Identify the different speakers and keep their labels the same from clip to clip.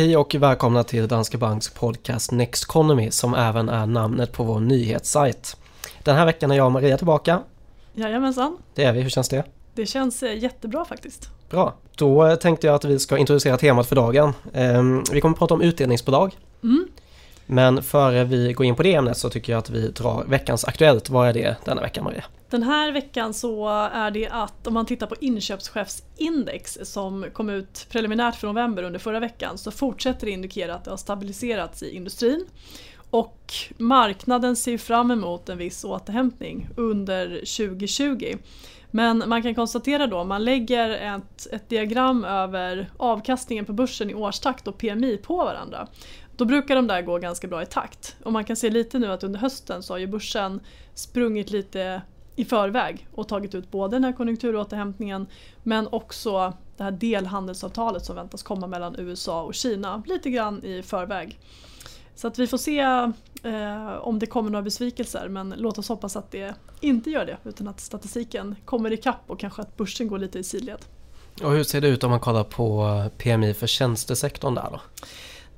Speaker 1: Hej och välkomna till Danske Banks podcast Next Economy som även är namnet på vår nyhetssajt. Den här veckan är jag och Maria tillbaka.
Speaker 2: Jajamensan.
Speaker 1: Det är vi, hur känns det?
Speaker 2: Det känns eh, jättebra faktiskt.
Speaker 1: Bra, då eh, tänkte jag att vi ska introducera temat för dagen. Ehm, vi kommer att prata om utdelningsbolag.
Speaker 2: Mm.
Speaker 1: Men före vi går in på det ämnet så tycker jag att vi drar veckans Aktuellt. Vad är det denna vecka Maria?
Speaker 2: Den här veckan så är det att om man tittar på inköpschefsindex som kom ut preliminärt för november under förra veckan så fortsätter det indikera att det har stabiliserats i industrin. Och marknaden ser fram emot en viss återhämtning under 2020. Men man kan konstatera då, om man lägger ett, ett diagram över avkastningen på börsen i årstakt och PMI på varandra då brukar de där gå ganska bra i takt. Och man kan se lite nu att under hösten så har ju börsen sprungit lite i förväg och tagit ut både den här konjunkturåterhämtningen men också det här delhandelsavtalet som väntas komma mellan USA och Kina lite grann i förväg. Så att vi får se eh, om det kommer några besvikelser men låt oss hoppas att det inte gör det utan att statistiken kommer ikapp och kanske att börsen går lite i sidled.
Speaker 1: Och hur ser det ut om man kollar på PMI för tjänstesektorn där då?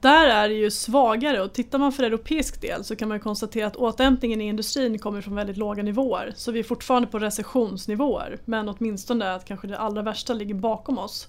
Speaker 2: Där är det ju svagare och tittar man för europeisk del så kan man konstatera att återhämtningen i industrin kommer från väldigt låga nivåer. Så vi är fortfarande på recessionsnivåer men åtminstone att kanske det allra värsta ligger bakom oss.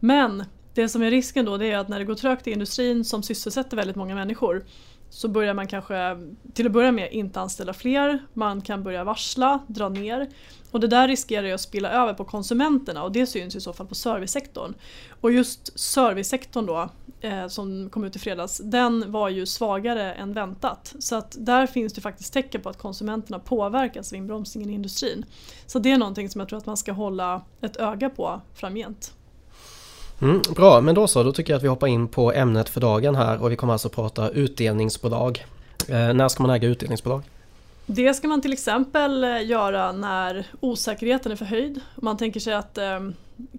Speaker 2: Men det som är risken då det är att när det går trögt i industrin som sysselsätter väldigt många människor så börjar man kanske till att börja med inte anställa fler, man kan börja varsla, dra ner. Och det där riskerar ju att spilla över på konsumenterna och det syns i så fall på servicesektorn. Och just servicesektorn då, eh, som kom ut i fredags, den var ju svagare än väntat. Så att där finns det faktiskt tecken på att konsumenterna påverkas av inbromsningen i industrin. Så det är någonting som jag tror att man ska hålla ett öga på framgent.
Speaker 1: Mm, bra, men då så, då tycker jag att vi hoppar in på ämnet för dagen här och vi kommer alltså prata utdelningsbolag. Eh, när ska man äga utdelningsbolag?
Speaker 2: Det ska man till exempel eh, göra när osäkerheten är förhöjd. Man tänker sig att eh,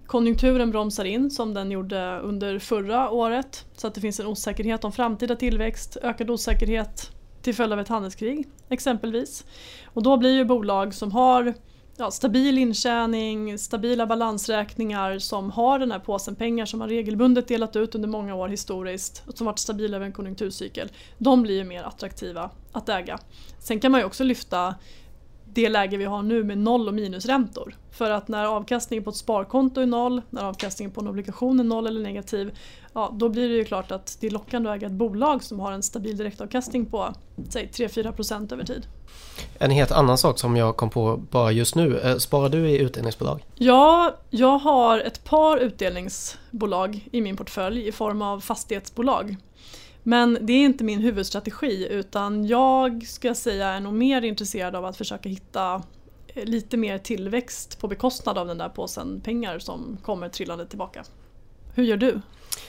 Speaker 2: konjunkturen bromsar in som den gjorde under förra året. Så att det finns en osäkerhet om framtida tillväxt, ökad osäkerhet till följd av ett handelskrig exempelvis. Och då blir ju bolag som har ja, stabil intjäning, stabila balansräkningar som har den här påsen pengar som man regelbundet delat ut under många år historiskt och som varit stabila över en konjunkturcykel. De blir ju mer attraktiva att äga. Sen kan man ju också lyfta det läge vi har nu med noll och minusräntor. För att när avkastningen på ett sparkonto är noll, när avkastningen på en obligation är noll eller negativ, ja, då blir det ju klart att det är lockande att äga ett bolag som har en stabil direktavkastning på säg 3-4% över tid.
Speaker 1: En helt annan sak som jag kom på bara just nu, eh, sparar du i utdelningsbolag?
Speaker 2: Ja, jag har ett par utdelningsbolag i min portfölj i form av fastighetsbolag. Men det är inte min huvudstrategi utan jag ska säga är nog mer intresserad av att försöka hitta eh, lite mer tillväxt på bekostnad av den där påsen pengar som kommer trillande tillbaka. Hur gör du?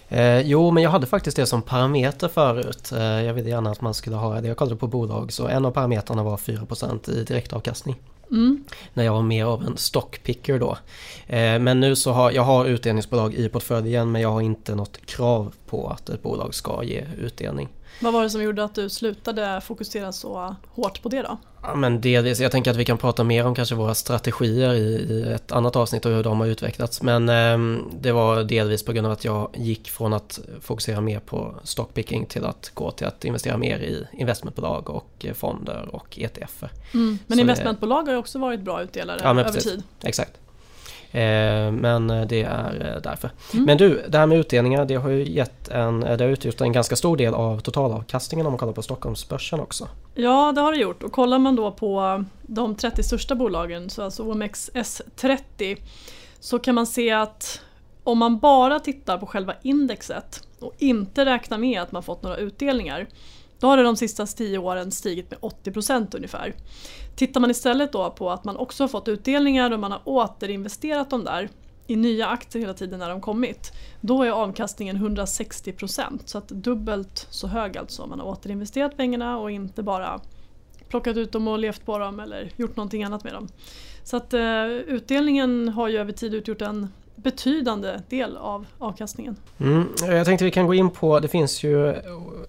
Speaker 1: Eh, jo, men jag hade faktiskt det som parameter förut. Eh, jag ville gärna att man skulle ha det. Jag kollade på bolag så en av parametrarna var 4% i direktavkastning.
Speaker 2: Mm.
Speaker 1: När jag var mer av en stockpicker då. Eh, men nu så har jag har utdelningsbolag i portföljen men jag har inte något krav på att ett bolag ska ge utdelning.
Speaker 2: Vad var det som gjorde att du slutade fokusera så hårt på det då?
Speaker 1: Ja, men delvis, jag tänker att vi kan prata mer om kanske våra strategier i, i ett annat avsnitt och hur de har utvecklats. Men eh, det var delvis på grund av att jag gick från att fokusera mer på stockpicking till att gå till att investera mer i investmentbolag och fonder och ETF.
Speaker 2: Mm. Men Så investmentbolag det, har ju också varit bra utdelare ja, över precis. tid.
Speaker 1: Exakt. Eh, men det är eh, därför. Mm. Men du, det här med utdelningar det har ju gett en, det har utgjort en ganska stor del av totalavkastningen om man kollar på Stockholmsbörsen också.
Speaker 2: Ja det har det gjort och kollar man då på de 30 största bolagen, så alltså OMXS30 så kan man se att om man bara tittar på själva indexet och inte räknar med att man fått några utdelningar då har det de sista 10 åren stigit med 80% ungefär. Tittar man istället då på att man också har fått utdelningar och man har återinvesterat dem där i nya aktier hela tiden när de kommit. Då är avkastningen 160% så att dubbelt så hög alltså. Man har återinvesterat pengarna och inte bara plockat ut dem och levt på dem eller gjort någonting annat med dem. Så att eh, utdelningen har ju över tid utgjort en betydande del av avkastningen.
Speaker 1: Mm, jag tänkte vi kan gå in på, det finns ju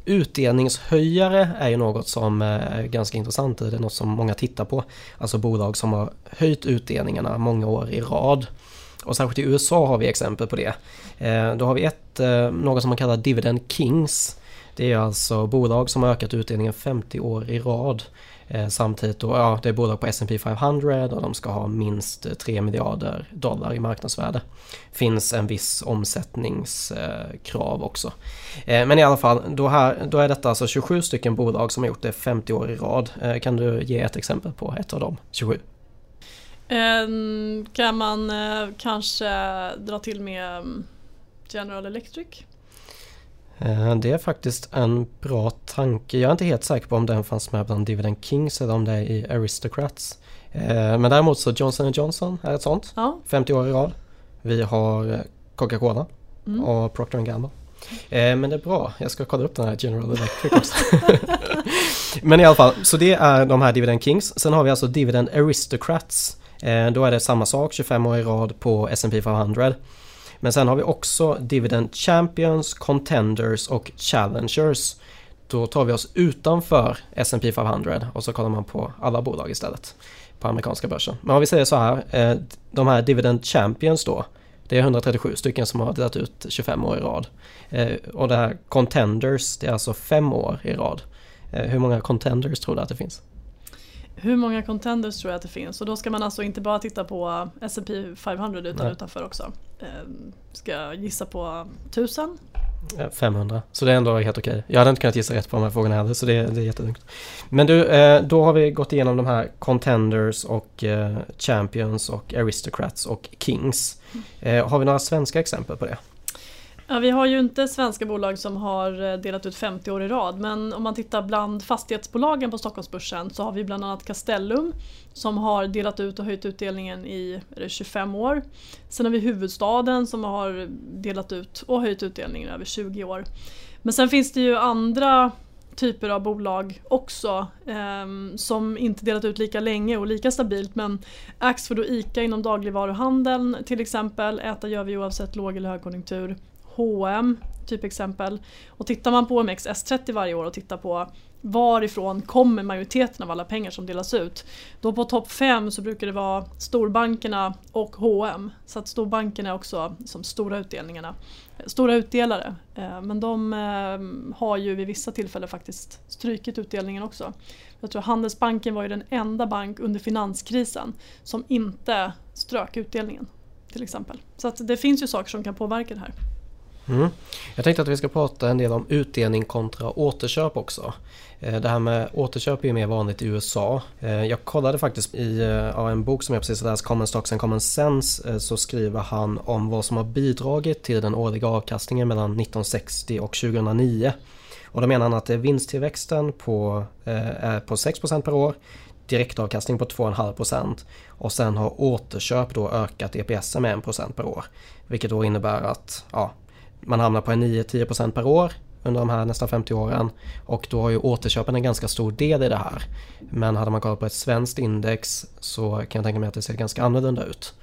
Speaker 1: utdelningshöjare är ju något som eh, är ganska intressant. Det är något som många tittar på. Alltså bolag som har höjt utdelningarna många år i rad. Och särskilt i USA har vi exempel på det. Eh, då har vi ett, eh, något som man kallar Dividend Kings. Det är alltså bolag som har ökat utdelningen 50 år i rad. Eh, samtidigt då, ja, det är bolag på S&P 500 och de ska ha minst eh, 3 miljarder dollar i marknadsvärde. Finns en viss omsättningskrav också. Eh, men i alla fall, då, här, då är detta alltså 27 stycken bolag som har gjort det 50 år i rad. Eh, kan du ge ett exempel på ett av dem 27?
Speaker 2: Ehm, kan man kanske dra till med mm, General Electric?
Speaker 1: Eh, det är faktiskt en bra tanke. Jag är inte helt säker på om den fanns med bland Dividend Kings eller om det är i Aristocrats. Eh, men däremot så Johnson Johnson är ett sånt. Ja. 50 år i rad. Vi har Coca-Cola mm. och Procter Gamble. Men det är bra, jag ska kolla upp den här General Electric också. Men i alla fall, så det är de här Dividend Kings. Sen har vi alltså Dividend Aristocrats. Eh, då är det samma sak, 25 år i rad på S&P 500. Men sen har vi också Dividend Champions, Contenders och Challengers. Då tar vi oss utanför S&P 500 och så kollar man på alla bolag istället på amerikanska börsen. Men om vi säger så här, eh, de här Dividend Champions då, det är 137 stycken som har delat ut 25 år i rad. Eh, och det här Contenders, det är alltså 5 år i rad. Eh, hur många Contenders tror du att det finns?
Speaker 2: Hur många contenders tror jag att det finns? Och då ska man alltså inte bara titta på S&P 500 utan Nej. utanför också. Ehm, ska jag gissa på 1000?
Speaker 1: 500, så det är ändå helt okej. Jag hade inte kunnat gissa rätt på de här frågorna heller så det, det är jättelugnt. Men du, eh, då har vi gått igenom de här Contenders och eh, Champions och Aristocrats och Kings. Mm. Eh, har vi några svenska exempel på det?
Speaker 2: Ja, vi har ju inte svenska bolag som har eh, delat ut 50 år i rad men om man tittar bland fastighetsbolagen på Stockholmsbörsen så har vi bland annat Castellum som har delat ut och höjt utdelningen i 25 år. Sen har vi Huvudstaden som har delat ut och höjt utdelningen i över 20 år. Men sen finns det ju andra typer av bolag också eh, som inte delat ut lika länge och lika stabilt men Axfood och ICA inom dagligvaruhandeln till exempel, äta gör vi oavsett låg eller högkonjunktur. H&M typexempel. Och tittar man på OMXS30 varje år och tittar på varifrån kommer majoriteten av alla pengar som delas ut. Då på topp 5 så brukar det vara storbankerna och H&M. Så att storbankerna är också som stora utdelningarna. Stora utdelare. Eh, men de eh, har ju vid vissa tillfällen faktiskt strykit utdelningen också. Jag tror Handelsbanken var ju den enda bank under finanskrisen som inte strök utdelningen. Till exempel. Så att det finns ju saker som kan påverka det här.
Speaker 1: Mm. Jag tänkte att vi ska prata en del om utdelning kontra återköp också. Eh, det här med återköp är ju mer vanligt i USA. Eh, jag kollade faktiskt i eh, en bok som jag precis läst, Common Stocks and Common Sense, så skriver han om vad som har bidragit till den årliga avkastningen mellan 1960 och 2009. Och då menar han att vinsttillväxten på, är på 6% per år, direktavkastning på 2,5% och sen har återköp då ökat EPS med 1% per år. Vilket då innebär att ja, man hamnar på en 9-10% per år under de här nästan 50 åren. Och då har ju återköpen en ganska stor del i det här. Men hade man kollat på ett svenskt index så kan jag tänka mig att det ser ganska annorlunda ut.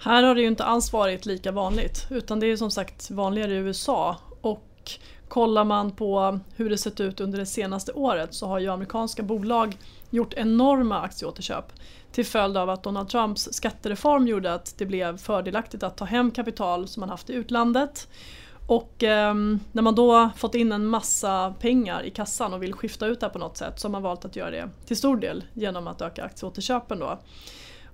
Speaker 2: Här har det ju inte alls varit lika vanligt utan det är som sagt vanligare i USA. Och kollar man på hur det sett ut under det senaste året så har ju amerikanska bolag gjort enorma aktieåterköp till följd av att Donald Trumps skattereform gjorde att det blev fördelaktigt att ta hem kapital som man haft i utlandet. Och eh, när man då fått in en massa pengar i kassan och vill skifta ut det på något sätt så har man valt att göra det till stor del genom att öka aktieåterköpen då.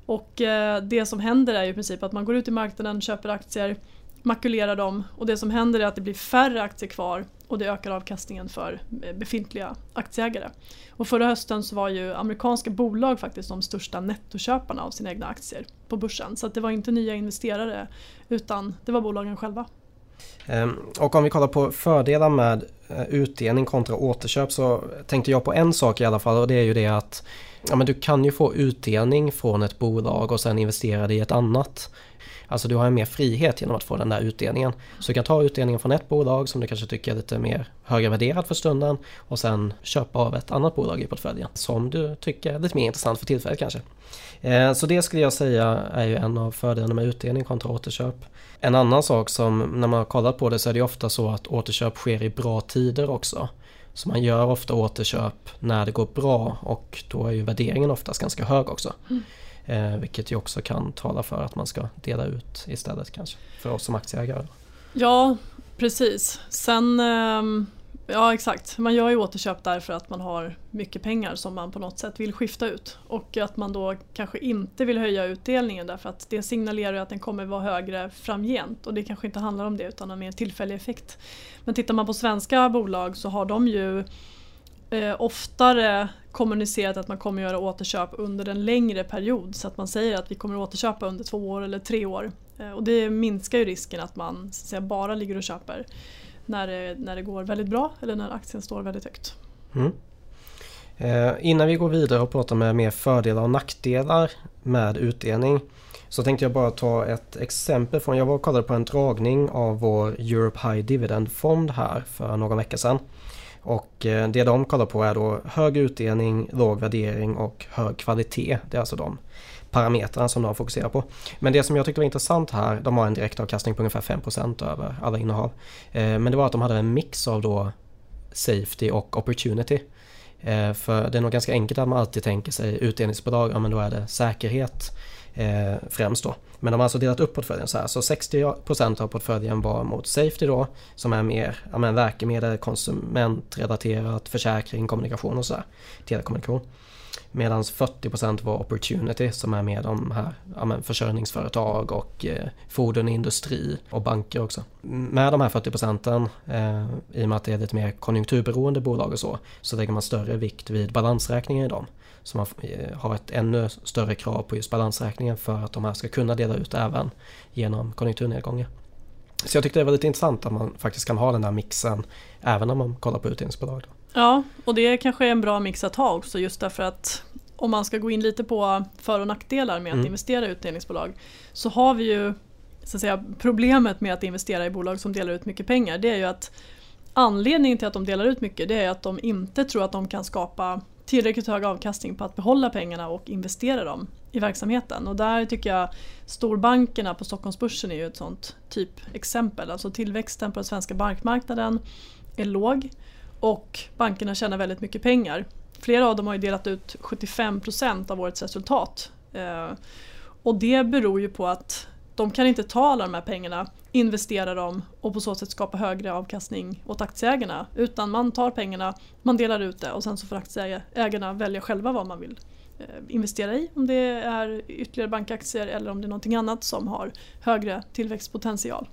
Speaker 2: Och eh, det som händer är ju i princip att man går ut i marknaden, köper aktier, makulerar dem och det som händer är att det blir färre aktier kvar och det ökar avkastningen för befintliga aktieägare. Och förra hösten så var ju amerikanska bolag faktiskt de största nettoköparna av sina egna aktier på börsen. Så det var inte nya investerare utan det var bolagen själva.
Speaker 1: Ehm, och om vi kollar på fördelar med eh, utdelning kontra återköp så tänkte jag på en sak i alla fall och det är ju det att ja, men du kan ju få utdelning från ett bolag och sen investera det i ett annat. Alltså du har en mer frihet genom att få den där utdelningen. Så du kan ta utdelningen från ett bolag som du kanske tycker är lite mer högre värderat för stunden och sen köpa av ett annat bolag i portföljen som du tycker är lite mer intressant för tillfället kanske. Eh, så det skulle jag säga är ju en av fördelarna med utdelning kontra återköp. En annan sak som när man har kollat på det så är det ofta så att återköp sker i bra tider också. Så man gör ofta återköp när det går bra och då är ju värderingen oftast ganska hög också. Mm. Eh, vilket ju också kan tala för att man ska dela ut istället kanske för oss som aktieägare.
Speaker 2: Ja, precis. Sen ehm, Ja exakt, man gör ju återköp därför att man har mycket pengar som man på något sätt vill skifta ut. Och att man då kanske inte vill höja utdelningen därför att det signalerar att den kommer vara högre framgent. Och det kanske inte handlar om det utan en mer tillfällig effekt. Men tittar man på svenska bolag så har de ju eh, oftare kommunicerat att man kommer göra återköp under en längre period. Så att man säger att vi kommer återköpa under två år eller tre år. Eh, och det minskar ju risken att man så att säga, bara ligger och köper när det, när det går väldigt bra eller när aktien står väldigt högt. Mm.
Speaker 1: Eh, innan vi går vidare och pratar med mer fördelar och nackdelar med utdelning så tänkte jag bara ta ett exempel från, jag var och kollade på en dragning av vår Europe High Dividend Fond här för någon vecka sedan. Och eh, det de kollar på är då hög utdelning, låg värdering och hög kvalitet. Det är alltså de parametrarna som de fokuserar på. Men det som jag tyckte var intressant här, de har en direktavkastning på ungefär 5% över alla innehav. Eh, men det var att de hade en mix av då safety och opportunity. Eh, för det är nog ganska enkelt att man alltid tänker sig utdelningsbolag, ja men då är det säkerhet eh, främst då. Men de har alltså delat upp portföljen så här. Så 60% av portföljen var mot Safety då som är mer ja, men läkemedel, konsumentrelaterat, försäkring, kommunikation och sådär. Telekommunikation. Medan 40% var opportunity som är med de här ja, men försörjningsföretag och eh, fordonindustri och banker också. Med de här 40 procenten, eh, i och med att det är lite mer konjunkturberoende bolag och så, så lägger man större vikt vid balansräkningen i dem. Så man eh, har ett ännu större krav på just balansräkningen för att de här ska kunna dela ut även genom konjunkturnedgångar. Så jag tyckte det var lite intressant att man faktiskt kan ha den där mixen även när man kollar på utdelningsbolag.
Speaker 2: Ja, och det kanske är en bra mix att ha också just därför att om man ska gå in lite på för och nackdelar med att mm. investera i utdelningsbolag så har vi ju så att säga, problemet med att investera i bolag som delar ut mycket pengar. Det är ju att anledningen till att de delar ut mycket det är att de inte tror att de kan skapa tillräckligt hög avkastning på att behålla pengarna och investera dem i verksamheten. Och där tycker jag storbankerna på Stockholmsbörsen är ju ett sånt typexempel. Alltså tillväxten på den svenska bankmarknaden är låg och bankerna tjänar väldigt mycket pengar. Flera av dem har ju delat ut 75% av årets resultat. Eh, och det beror ju på att de kan inte ta alla de här pengarna, investera dem och på så sätt skapa högre avkastning åt aktieägarna. Utan man tar pengarna, man delar ut det och sen så får aktieägarna välja själva vad man vill eh, investera i. Om det är ytterligare bankaktier eller om det är någonting annat som har högre tillväxtpotential.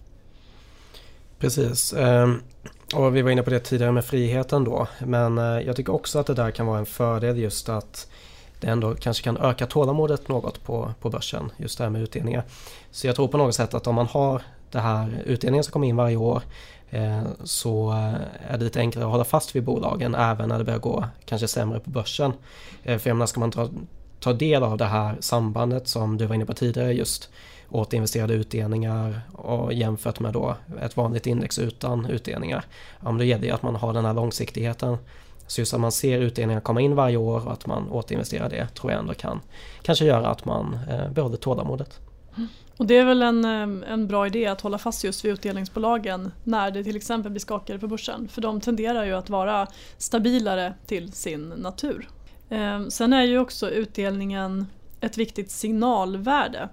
Speaker 1: Precis. Ehm, och vi var inne på det tidigare med friheten då. Men eh, jag tycker också att det där kan vara en fördel just att det ändå kanske kan öka tålamodet något på, på börsen. Just det här med utdelningar. Så jag tror på något sätt att om man har det här utdelningen som kommer in varje år eh, så eh, är det lite enklare att hålla fast vid bolagen även när det börjar gå kanske sämre på börsen. Eh, för jag menar, ska man ta, ta del av det här sambandet som du var inne på tidigare just återinvesterade utdelningar och jämfört med då ett vanligt index utan utdelningar. Ja, men då gäller det att man har den här långsiktigheten. Så just att man ser utdelningar komma in varje år och att man återinvesterar det tror jag ändå kan kanske göra att man eh, behåller tålamodet.
Speaker 2: Och det är väl en, eh, en bra idé att hålla fast just vid utdelningsbolagen när det till exempel blir skakigare på börsen. För de tenderar ju att vara stabilare till sin natur. Eh, sen är ju också utdelningen ett viktigt signalvärde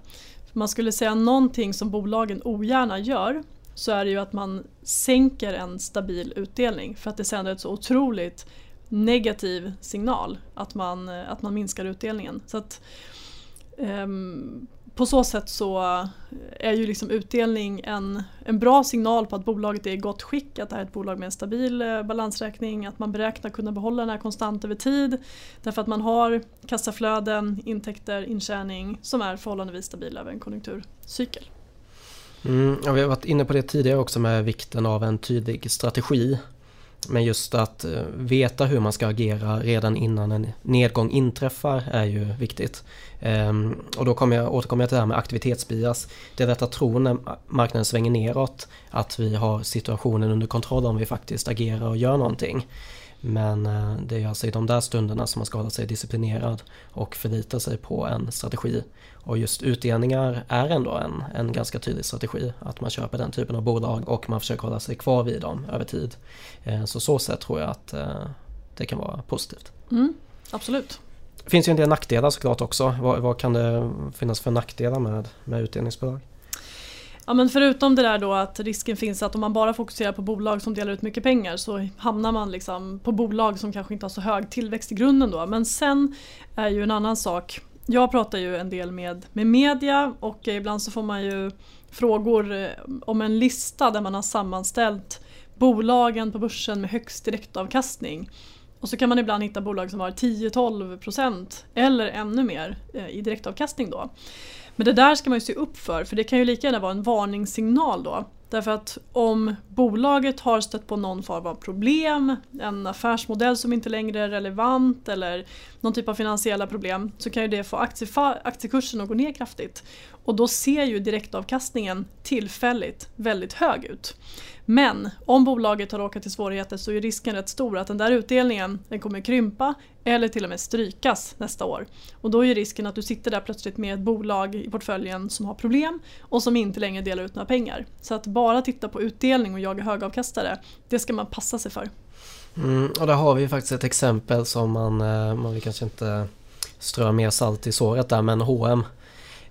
Speaker 2: man skulle säga någonting som bolagen ogärna gör så är det ju att man sänker en stabil utdelning för att det sänder ett så otroligt negativ signal att man, eh, att man minskar utdelningen. Så att, um, på så sätt så är ju liksom utdelning en, en bra signal på att bolaget är i gott skick, att det är ett bolag med en stabil eh, balansräkning, att man beräknar kunna behålla den här konstant över tid. Därför att man har kassaflöden, intäkter, intjäning som är förhållandevis stabila över en konjunkturcykel.
Speaker 1: Mm, vi har varit inne på det tidigare också med vikten av en tydlig strategi men just att eh, veta hur man ska agera redan innan en nedgång inträffar är ju viktigt. Ehm, och då kommer jag, återkommer jag till det här med aktivitetsbias. Det är lätt att tro när marknaden svänger neråt att vi har situationen under kontroll om vi faktiskt agerar och gör någonting. Men eh, det är alltså i de där stunderna som man ska hålla sig disciplinerad och förlita sig på en strategi. Och just utdelningar är ändå en, en ganska tydlig strategi. Att man köper den typen av bolag och man försöker hålla sig kvar vid dem över tid. Eh, så så sätt tror jag att eh, det kan vara positivt.
Speaker 2: Mm, absolut.
Speaker 1: Det finns ju en del nackdelar såklart också. Vad, vad kan det finnas för nackdelar med, med utdelningsbolag?
Speaker 2: Ja, men förutom det där då att risken finns att om man bara fokuserar på bolag som delar ut mycket pengar så hamnar man liksom på bolag som kanske inte har så hög tillväxt i grunden då. Men sen är ju en annan sak. Jag pratar ju en del med, med media och ibland så får man ju frågor eh, om en lista där man har sammanställt bolagen på börsen med högst direktavkastning. Och så kan man ibland hitta bolag som har 10-12% eller ännu mer eh, i direktavkastning då. Men det där ska man ju se upp för, för det kan ju lika gärna vara en varningssignal då. Därför att om bolaget har stött på någon form av problem, en affärsmodell som inte längre är relevant eller någon typ av finansiella problem så kan ju det få aktiekursen att gå ner kraftigt. Och då ser ju direktavkastningen tillfälligt väldigt hög ut. Men om bolaget har råkat i svårigheter så är risken rätt stor att den där utdelningen den kommer krympa eller till och med strykas nästa år. Och då är risken att du sitter där plötsligt med ett bolag i portföljen som har problem och som inte längre delar ut några pengar. Så att bara titta på utdelning och jaga högavkastare, det ska man passa sig för.
Speaker 1: Mm, och där har vi faktiskt ett exempel som man, eh, man vill kanske inte strö mer salt i såret där, men H&M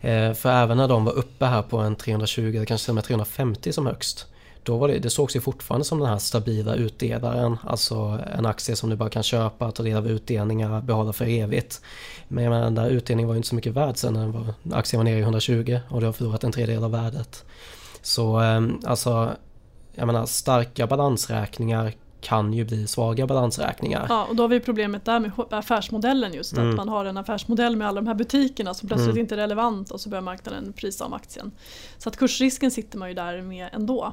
Speaker 1: eh, För även när de var uppe här på en 320, kanske till och med 350 som högst då var det, det sågs ju fortfarande som den här stabila utdelaren. Alltså en aktie som du bara kan köpa, ta del av utdelningar, behålla för evigt. Men jag menar, den där utdelningen var ju inte så mycket värd sen när var, aktien var nere i 120 och du har förlorat en tredjedel av värdet. Så ehm, alltså, jag menar starka balansräkningar kan ju bli svaga balansräkningar.
Speaker 2: Ja, och då har vi problemet där med affärsmodellen just. Mm. Att man har en affärsmodell med alla de här butikerna som plötsligt mm. inte är relevant och så börjar marknaden prisa om aktien. Så att kursrisken sitter man ju där med ändå.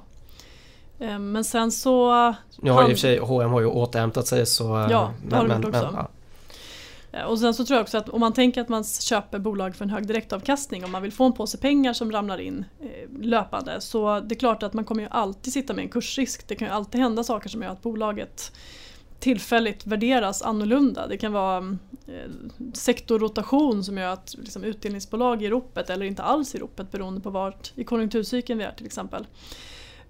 Speaker 2: Eh, men sen så...
Speaker 1: Har han, i och för sig H&M har ju återhämtat sig så...
Speaker 2: Eh, ja, det har de gjort också. Men, ja. Eh, och sen så tror jag också att om man tänker att man köper bolag för en hög direktavkastning om man vill få en påse pengar som ramlar in löpande så det är klart att man kommer ju alltid sitta med en kursrisk. Det kan ju alltid hända saker som gör att bolaget tillfälligt värderas annorlunda. Det kan vara sektorrotation som gör att liksom, utdelningsbolag i ropet eller inte alls i ropet beroende på vart i konjunkturcykeln vi är till exempel.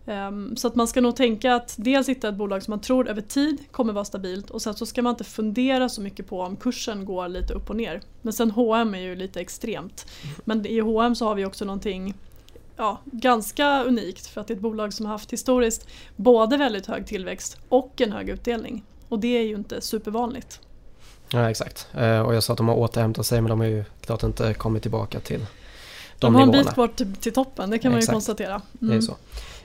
Speaker 2: Um, så att man ska nog tänka att dels hitta ett bolag som man tror över tid kommer vara stabilt och sen så ska man inte fundera så mycket på om kursen går lite upp och ner. Men sen H&M är ju lite extremt. Men i H&M så har vi också någonting ja, ganska unikt för att det är ett bolag som har haft historiskt både väldigt hög tillväxt och en hög utdelning. Och det är ju inte supervanligt.
Speaker 1: Ja exakt. Uh, och jag sa att de har återhämtat sig men de har ju klart inte kommit tillbaka till de,
Speaker 2: de
Speaker 1: har
Speaker 2: en bit kvar till, toppen, det kan man ju konstatera. Mm.
Speaker 1: Det är mm. så.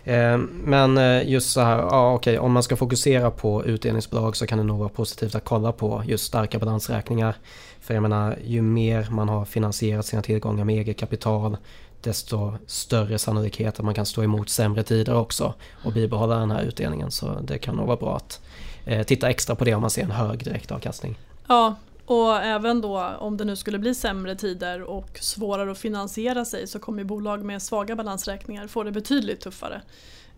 Speaker 1: Eh, men eh, just så här, ja okej, om man ska fokusera på utdelningsbolag så kan det nog vara positivt att kolla på just starka balansräkningar. För jag menar, ju mer man har finansierat sina tillgångar med eget kapital desto större sannolikhet att man kan stå emot sämre tider också och bibehålla den här utdelningen. Så det kan nog vara bra att eh, titta extra på det om man ser en hög direktavkastning.
Speaker 2: Ja, och även då om det nu skulle bli sämre tider och svårare att finansiera sig så kommer bolag med svaga balansräkningar få det betydligt tuffare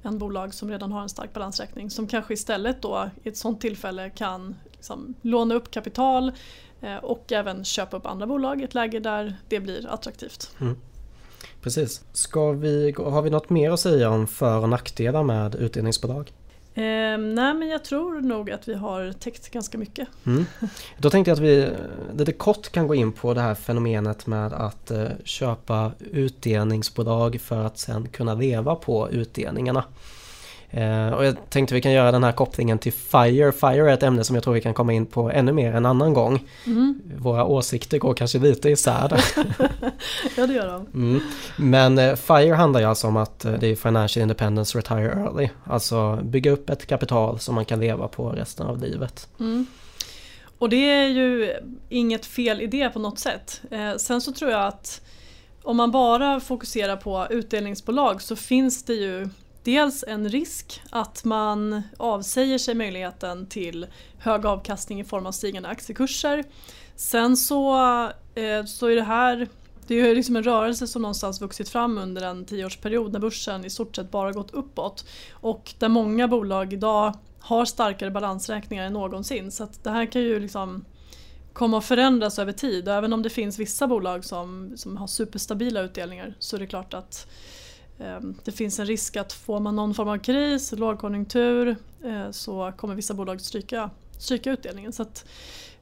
Speaker 2: än bolag som redan har en stark balansräkning som kanske istället då i ett sådant tillfälle kan liksom låna upp kapital eh, och även köpa upp andra bolag i ett läge där det blir attraktivt. Mm.
Speaker 1: Precis. Ska vi, har vi något mer att säga om för och nackdelar med utdelningsbolag?
Speaker 2: Eh, nej men jag tror nog att vi har täckt ganska mycket.
Speaker 1: Mm. Då tänkte jag att vi lite kort kan gå in på det här fenomenet med att eh, köpa utdelningsbolag för att sen kunna leva på utdelningarna. Eh, och jag tänkte vi kan göra den här kopplingen till FIRE. FIRE är ett ämne som jag tror vi kan komma in på ännu mer en annan gång. Mm. Våra åsikter går kanske lite isär
Speaker 2: ja det gör de.
Speaker 1: Mm. Men eh, FIRE handlar ju alltså om att eh, det är Financial Independence Retire Early. Alltså bygga upp ett kapital som man kan leva på resten av livet.
Speaker 2: Mm. Och det är ju inget fel idé på något sätt. Eh, sen så tror jag att om man bara fokuserar på utdelningsbolag så finns det ju dels en risk att man avsäger sig möjligheten till hög avkastning i form av stigande aktiekurser. Sen så, eh, så är det här det är liksom en rörelse som någonstans vuxit fram under en tioårsperiod när börsen i stort sett bara gått uppåt. Och där många bolag idag har starkare balansräkningar än någonsin. Så att det här kan ju liksom komma att förändras över tid. Och även om det finns vissa bolag som, som har superstabila utdelningar så är det klart att Ehm, det finns en risk att får man någon form av kris, lågkonjunktur, eh, så kommer vissa bolag stryka, stryka utdelningen. Så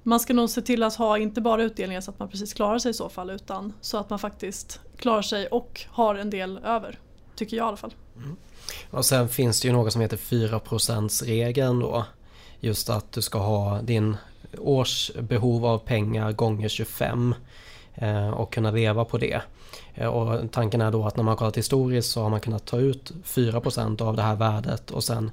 Speaker 2: man ska nog se till att ha inte bara utdelningar så att man precis klarar sig i så fall utan så att man faktiskt klarar sig och har en del över. Tycker jag i alla fall. Mm.
Speaker 1: Och sen finns det ju något som heter 4%-regeln då. Just att du ska ha din årsbehov av pengar gånger 25 eh, och kunna leva på det. Eh, och tanken är då att när man kollat historiskt så har man kunnat ta ut 4% av det här värdet och sen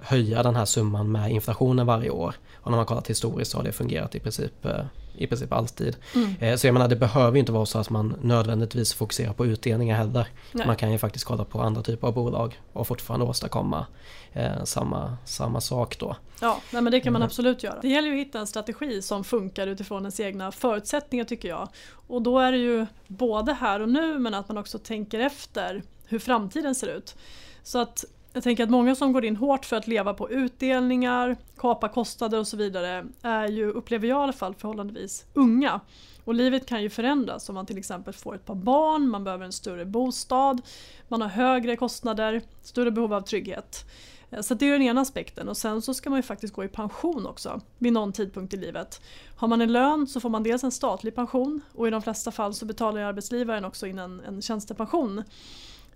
Speaker 1: höja den här summan med inflationen varje år. Och när man kollat historiskt så har det fungerat i princip, eh, i princip alltid. Mm. Eh, så jag menar det behöver inte vara så att man nödvändigtvis fokuserar på utdelningar heller. Nej. Man kan ju faktiskt kolla på andra typer av bolag och fortfarande åstadkomma eh, samma, samma sak då.
Speaker 2: Ja, nej, men det kan man mm. absolut göra. Det gäller ju att hitta en strategi som funkar utifrån ens egna förutsättningar tycker jag. Och då är det ju både här och nu men att man också tänker efter hur framtiden ser ut. Så att jag tänker att många som går in hårt för att leva på utdelningar, kapa kostnader och så vidare är ju, upplever jag i alla fall, förhållandevis unga. Och livet kan ju förändras om man till exempel får ett par barn, man behöver en större bostad, man har högre kostnader, större behov av trygghet. Eh, så det är den ena aspekten och sen så ska man ju faktiskt gå i pension också vid någon tidpunkt i livet. Har man en lön så får man dels en statlig pension och i de flesta fall så betalar arbetsgivaren också in en, en tjänstepension.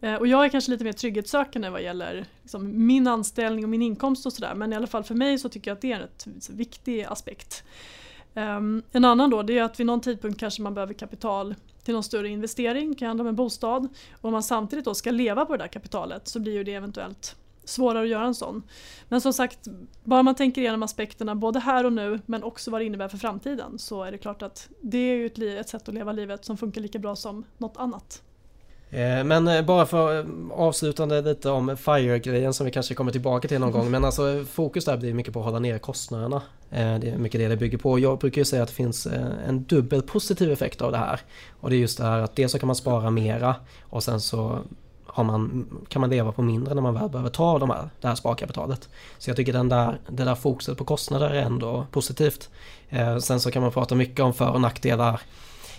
Speaker 2: Eh, och jag är kanske lite mer trygghetssökande vad gäller liksom min anställning och min inkomst och sådär men i alla fall för mig så tycker jag att det är en rätt viktig aspekt. Um, en annan då det är att vid någon tidpunkt kanske man behöver kapital till någon större investering, kan handla om en bostad. Och om man samtidigt då ska leva på det där kapitalet så blir ju det eventuellt svårare att göra en sån. Men som sagt, bara man tänker igenom aspekterna både här och nu men också vad det innebär för framtiden så är det klart att det är ju ett, ett sätt att leva livet som funkar lika bra som något annat.
Speaker 1: Eh, men eh, bara för eh, avslutande lite om FIRE-grejen som vi kanske kommer tillbaka till någon gång. Men alltså fokus där blir mycket på att hålla ner kostnaderna. Det är mycket det det bygger på. Jag brukar ju säga att det finns en dubbel positiv effekt av det här. Och det är just det här att dels så kan man spara mera och sen så har man, kan man leva på mindre när man väl behöver ta de här, det här sparkapitalet. Så jag tycker den där, det där fokuset på kostnader är ändå positivt. Sen så kan man prata mycket om för och nackdelar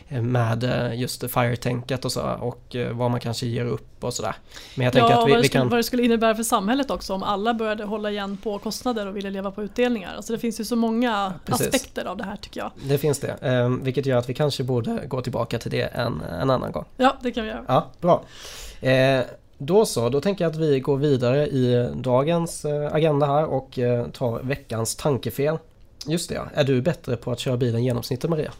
Speaker 1: med eh, just FIRE-tänket och så och eh, vad man kanske ger upp och sådär.
Speaker 2: Men jag tänker ja, att vi, vad, det skulle, kan... vad det skulle innebära för samhället också om alla började hålla igen på kostnader och ville leva på utdelningar. Alltså det finns ju så många Precis. aspekter av det här tycker jag.
Speaker 1: Det finns det, eh, vilket gör att vi kanske borde gå tillbaka till det en, en annan gång.
Speaker 2: Ja, det kan vi göra.
Speaker 1: Ja, bra. Eh, då så, då tänker jag att vi går vidare i dagens agenda här och tar veckans tankefel. Just det, är du bättre på att köra bilen genomsnittet Maria?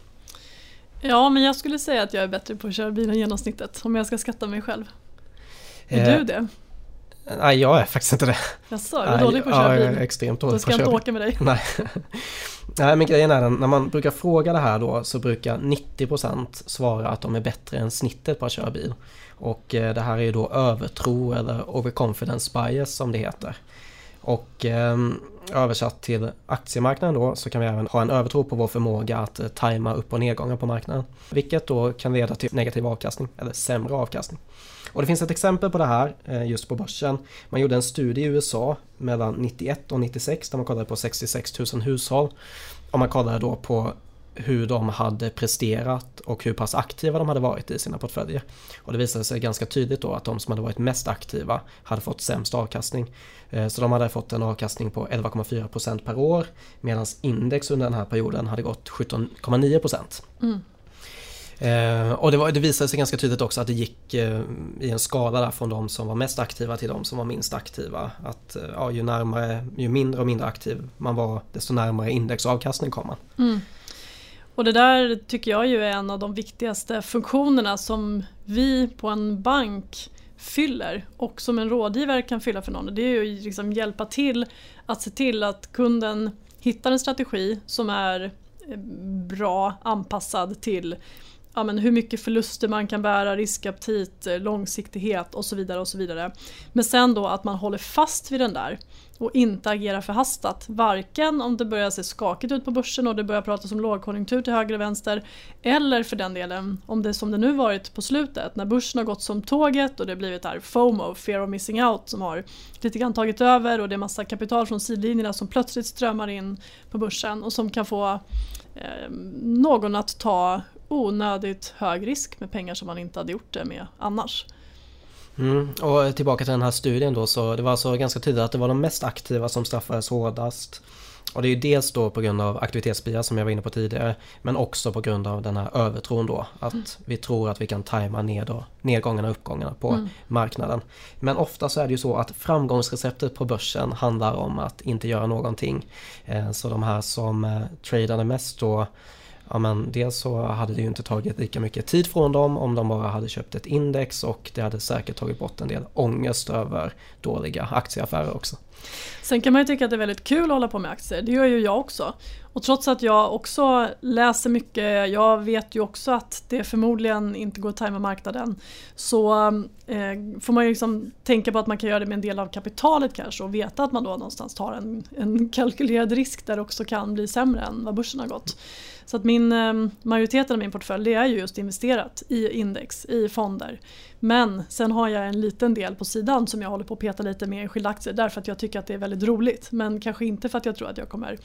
Speaker 2: Ja, men jag skulle säga att jag är bättre på att köra bil än genomsnittet om jag ska skatta mig själv. Är eh, du det?
Speaker 1: Nej, jag är faktiskt inte det.
Speaker 2: Jaså, är du dålig på att köra bil?
Speaker 1: Ja, jag är extremt dålig
Speaker 2: Då ska jag inte åka med dig.
Speaker 1: Nej. Nej, men grejen är den, när man brukar fråga det här då så brukar 90% svara att de är bättre än snittet på att köra bil. Och eh, det här är ju då övertro eller overconfidence bias som det heter. Och eh, översatt till aktiemarknaden då så kan vi även ha en övertro på vår förmåga att eh, tajma upp och nedgångar på marknaden. Vilket då kan leda till negativ avkastning eller sämre avkastning. Och det finns ett exempel på det här eh, just på börsen. Man gjorde en studie i USA mellan 91 och 96 där man kollade på 66 000 hushåll. Och man kollade då på hur de hade presterat och hur pass aktiva de hade varit i sina portföljer. Och det visade sig ganska tydligt då att de som hade varit mest aktiva hade fått sämst avkastning. Eh, så de hade fått en avkastning på 11,4% per år medan index under den här perioden hade gått 17,9%. Mm. Eh, och det, var, det visade sig ganska tydligt också att det gick eh, i en skala där från de som var mest aktiva till de som var minst aktiva. Att eh, ja, ju, närmare, ju mindre och mindre aktiv man var desto närmare indexavkastning kom man. Mm.
Speaker 2: Och det där tycker jag ju är en av de viktigaste funktionerna som vi på en bank fyller och som en rådgivare kan fylla för någon. Det är ju liksom hjälpa till att se till att kunden hittar en strategi som är eh, bra anpassad till ja, men hur mycket förluster man kan bära, riskaptit, eh, långsiktighet och så vidare. och så vidare. Men sen då att man håller fast vid den där och inte agerar förhastat. Varken om det börjar se skakigt ut på börsen och det börjar pratas om lågkonjunktur till höger och vänster eller för den delen om det som det nu varit på slutet när börsen har gått som tåget och det blivit där FOMO, fear of missing out som har lite grann tagit över och det är massa kapital från sidlinjerna som plötsligt strömmar in på börsen och som kan få eh, någon att ta onödigt hög risk med pengar som man inte hade gjort det med annars.
Speaker 1: Mm, och tillbaka till den här studien då så det var alltså ganska tydligt att det var de mest aktiva som straffades hårdast. Och det är ju dels då på grund av aktivitetsbias som jag var inne på tidigare men också på grund av den här övertron då att mm. vi tror att vi kan tajma ned och nedgångarna och uppgångarna på mm. marknaden. Men ofta så är det ju så att framgångsreceptet på börsen handlar om att inte göra någonting. Eh, så de här som eh, tradade mest då ja men dels så hade det ju inte tagit lika mycket tid från dem om de bara hade köpt ett index och det hade säkert tagit bort en del ångest över dåliga aktieaffärer också.
Speaker 2: Sen kan man ju tycka att det är väldigt kul att hålla på med aktier, det gör ju jag också. Och trots att jag också läser mycket, jag vet ju också att det förmodligen inte går att tajma marknaden. Så eh, får man ju liksom tänka på att man kan göra det med en del av kapitalet kanske och veta att man då någonstans tar en, en kalkylerad risk där det också kan bli sämre än vad börsen har gått. Så att min, eh, majoriteten av min portfölj det är ju just investerat i index, i fonder. Men sen har jag en liten del på sidan som jag håller på att peta lite med enskilda aktier därför att jag tycker att det är väldigt roligt. Men kanske inte för att jag tror att jag kommer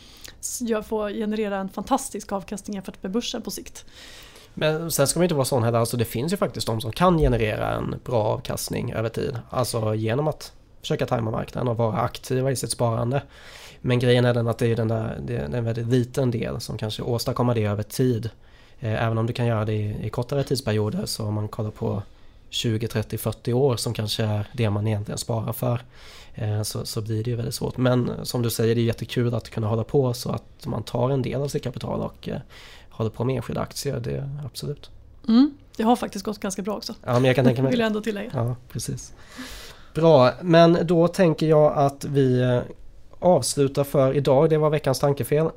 Speaker 2: få generera en fantastisk avkastning jämfört med börsen på sikt.
Speaker 1: Men sen ska man inte vara sån heller, alltså det finns ju faktiskt de som kan generera en bra avkastning över tid. Alltså genom att försöka tajma marknaden och vara aktiva i sitt sparande. Men grejen är den att det är, den där, det är en väldigt liten del som kanske åstadkommer det över tid. Eh, även om du kan göra det i, i kortare tidsperioder så om man kollar på 20, 30, 40 år som kanske är det man egentligen sparar för. Eh, så, så blir det ju väldigt svårt. Men som du säger, det är jättekul att kunna hålla på så att man tar en del av sitt kapital och eh, håller på med enskilda aktier. Det absolut.
Speaker 2: Mm, det har faktiskt gått ganska bra också.
Speaker 1: Ja, men jag kan tänka mig.
Speaker 2: Vill jag ändå tillägga.
Speaker 1: Ja, precis. Bra, men då tänker jag att vi avslutar för idag. Det var veckans tankefel.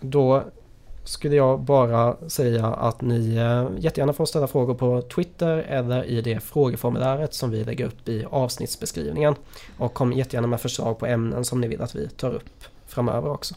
Speaker 1: Då skulle jag bara säga att ni eh, jättegärna får ställa frågor på Twitter eller i det frågeformuläret som vi lägger upp i avsnittsbeskrivningen. Och kom jättegärna med förslag på ämnen som ni vill att vi tar upp framöver också.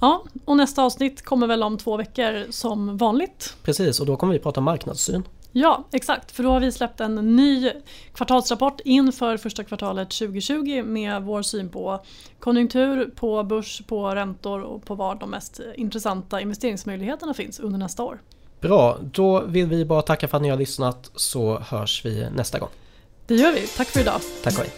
Speaker 2: Ja, och nästa avsnitt kommer väl om två veckor som vanligt.
Speaker 1: Precis, och då kommer vi prata marknadssyn.
Speaker 2: Ja, exakt. För då har vi släppt en ny kvartalsrapport inför första kvartalet 2020 med vår syn på konjunktur, på börs, på räntor och på var de mest intressanta investeringsmöjligheterna finns under nästa år.
Speaker 1: Bra, då vill vi bara tacka för att ni har lyssnat så hörs vi nästa gång.
Speaker 2: Det gör vi. Tack för idag.
Speaker 1: Tack och hej.